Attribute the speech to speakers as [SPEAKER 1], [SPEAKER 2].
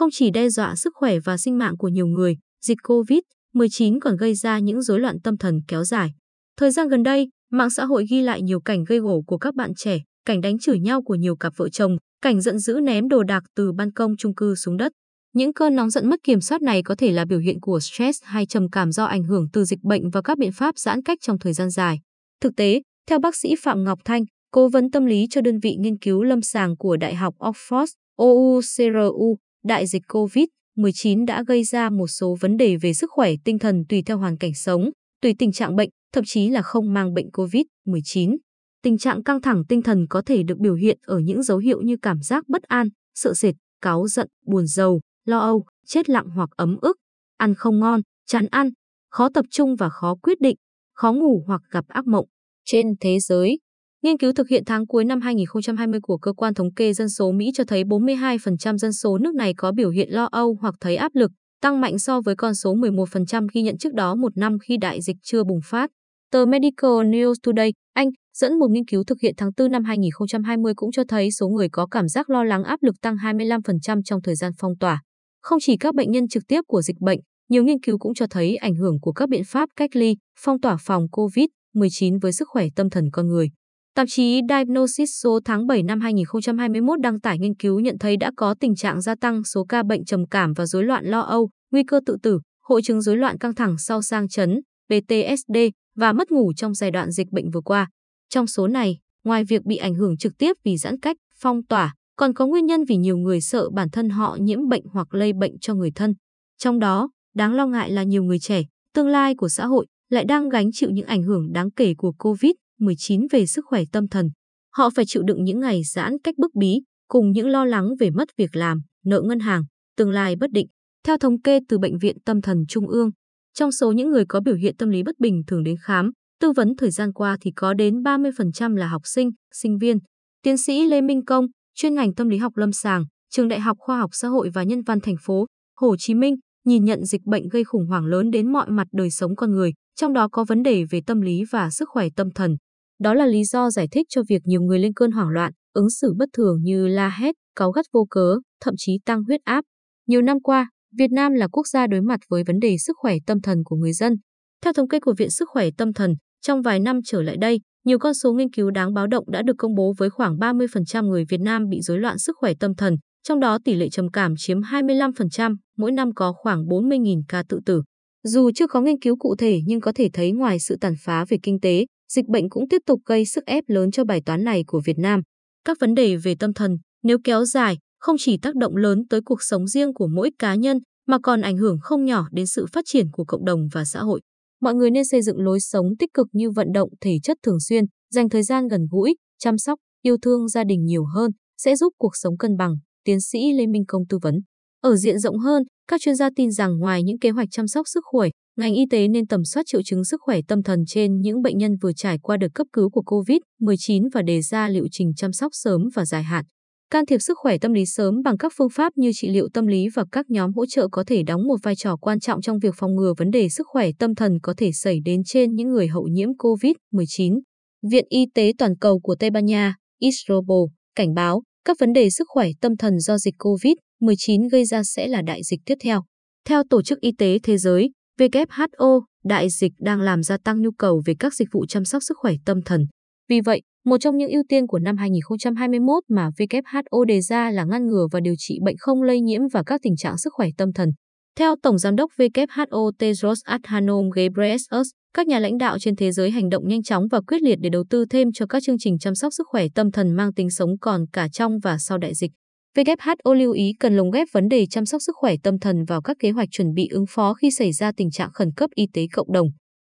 [SPEAKER 1] không chỉ đe dọa sức khỏe và sinh mạng của nhiều người, dịch COVID-19 còn gây ra những rối loạn tâm thần kéo dài. Thời gian gần đây, mạng xã hội ghi lại nhiều cảnh gây gổ của các bạn trẻ, cảnh đánh chửi nhau của nhiều cặp vợ chồng, cảnh giận dữ ném đồ đạc từ ban công chung cư xuống đất. Những cơn nóng giận mất kiểm soát này có thể là biểu hiện của stress hay trầm cảm do ảnh hưởng từ dịch bệnh và các biện pháp giãn cách trong thời gian dài. Thực tế, theo bác sĩ Phạm Ngọc Thanh, cố vấn tâm lý cho đơn vị nghiên cứu lâm sàng của Đại học Oxford, OUCRU, đại dịch COVID-19 đã gây ra một số vấn đề về sức khỏe tinh thần tùy theo hoàn cảnh sống, tùy tình trạng bệnh, thậm chí là không mang bệnh COVID-19. Tình trạng căng thẳng tinh thần có thể được biểu hiện ở những dấu hiệu như cảm giác bất an, sợ sệt, cáu giận, buồn rầu, lo âu, chết lặng hoặc ấm ức, ăn không ngon, chán ăn, khó tập trung và khó quyết định, khó ngủ hoặc gặp ác mộng. Trên thế giới, nghiên cứu thực hiện tháng cuối năm 2020 của Cơ quan Thống kê Dân số Mỹ cho thấy 42% dân số nước này có biểu hiện lo âu hoặc thấy áp lực, tăng mạnh so với con số 11% ghi nhận trước đó một năm khi đại dịch chưa bùng phát. Tờ Medical News Today, Anh, dẫn một nghiên cứu thực hiện tháng 4 năm 2020 cũng cho thấy số người có cảm giác lo lắng áp lực tăng 25% trong thời gian phong tỏa. Không chỉ các bệnh nhân trực tiếp của dịch bệnh, nhiều nghiên cứu cũng cho thấy ảnh hưởng của các biện pháp cách ly, phong tỏa phòng COVID-19 với sức khỏe tâm thần con người. Tạp chí Diagnosis số tháng 7 năm 2021 đăng tải nghiên cứu nhận thấy đã có tình trạng gia tăng số ca bệnh trầm cảm và rối loạn lo âu, nguy cơ tự tử, hội chứng rối loạn căng thẳng sau sang chấn, PTSD và mất ngủ trong giai đoạn dịch bệnh vừa qua. Trong số này, ngoài việc bị ảnh hưởng trực tiếp vì giãn cách, phong tỏa, còn có nguyên nhân vì nhiều người sợ bản thân họ nhiễm bệnh hoặc lây bệnh cho người thân. Trong đó, đáng lo ngại là nhiều người trẻ, tương lai của xã hội, lại đang gánh chịu những ảnh hưởng đáng kể của Covid. COVID-19 về sức khỏe tâm thần. Họ phải chịu đựng những ngày giãn cách bức bí, cùng những lo lắng về mất việc làm, nợ ngân hàng, tương lai bất định. Theo thống kê từ Bệnh viện Tâm thần Trung ương, trong số những người có biểu hiện tâm lý bất bình thường đến khám, tư vấn thời gian qua thì có đến 30% là học sinh, sinh viên. Tiến sĩ Lê Minh Công, chuyên ngành tâm lý học lâm sàng, Trường Đại học Khoa học Xã hội và Nhân văn thành phố Hồ Chí Minh, nhìn nhận dịch bệnh gây khủng hoảng lớn đến mọi mặt đời sống con người, trong đó có vấn đề về tâm lý và sức khỏe tâm thần. Đó là lý do giải thích cho việc nhiều người lên cơn hoảng loạn, ứng xử bất thường như la hét, cáu gắt vô cớ, thậm chí tăng huyết áp. Nhiều năm qua, Việt Nam là quốc gia đối mặt với vấn đề sức khỏe tâm thần của người dân. Theo thống kê của Viện Sức khỏe Tâm thần, trong vài năm trở lại đây, nhiều con số nghiên cứu đáng báo động đã được công bố với khoảng 30% người Việt Nam bị rối loạn sức khỏe tâm thần, trong đó tỷ lệ trầm cảm chiếm 25%, mỗi năm có khoảng 40.000 ca tự tử. Dù chưa có nghiên cứu cụ thể nhưng có thể thấy ngoài sự tàn phá về kinh tế, dịch bệnh cũng tiếp tục gây sức ép lớn cho bài toán này của Việt Nam. Các vấn đề về tâm thần, nếu kéo dài, không chỉ tác động lớn tới cuộc sống riêng của mỗi cá nhân, mà còn ảnh hưởng không nhỏ đến sự phát triển của cộng đồng và xã hội. Mọi người nên xây dựng lối sống tích cực như vận động thể chất thường xuyên, dành thời gian gần gũi, chăm sóc, yêu thương gia đình nhiều hơn, sẽ giúp cuộc sống cân bằng, tiến sĩ Lê Minh Công tư vấn. Ở diện rộng hơn, các chuyên gia tin rằng ngoài những kế hoạch chăm sóc sức khỏe, ngành y tế nên tầm soát triệu chứng sức khỏe tâm thần trên những bệnh nhân vừa trải qua đợt cấp cứu của COVID-19 và đề ra liệu trình chăm sóc sớm và dài hạn. Can thiệp sức khỏe tâm lý sớm bằng các phương pháp như trị liệu tâm lý và các nhóm hỗ trợ có thể đóng một vai trò quan trọng trong việc phòng ngừa vấn đề sức khỏe tâm thần có thể xảy đến trên những người hậu nhiễm COVID-19. Viện Y tế Toàn cầu của Tây Ban Nha, ISROBO, cảnh báo các vấn đề sức khỏe tâm thần do dịch COVID-19 gây ra sẽ là đại dịch tiếp theo. Theo Tổ chức Y tế Thế giới, WHO, đại dịch đang làm gia tăng nhu cầu về các dịch vụ chăm sóc sức khỏe tâm thần. Vì vậy, một trong những ưu tiên của năm 2021 mà WHO đề ra là ngăn ngừa và điều trị bệnh không lây nhiễm và các tình trạng sức khỏe tâm thần. Theo Tổng Giám đốc WHO Tedros Adhanom Ghebreyesus, các nhà lãnh đạo trên thế giới hành động nhanh chóng và quyết liệt để đầu tư thêm cho các chương trình chăm sóc sức khỏe tâm thần mang tính sống còn cả trong và sau đại dịch. WHO lưu ý cần lồng ghép vấn đề chăm sóc sức khỏe tâm thần vào các kế hoạch chuẩn bị ứng phó khi xảy ra tình trạng khẩn cấp y tế cộng đồng.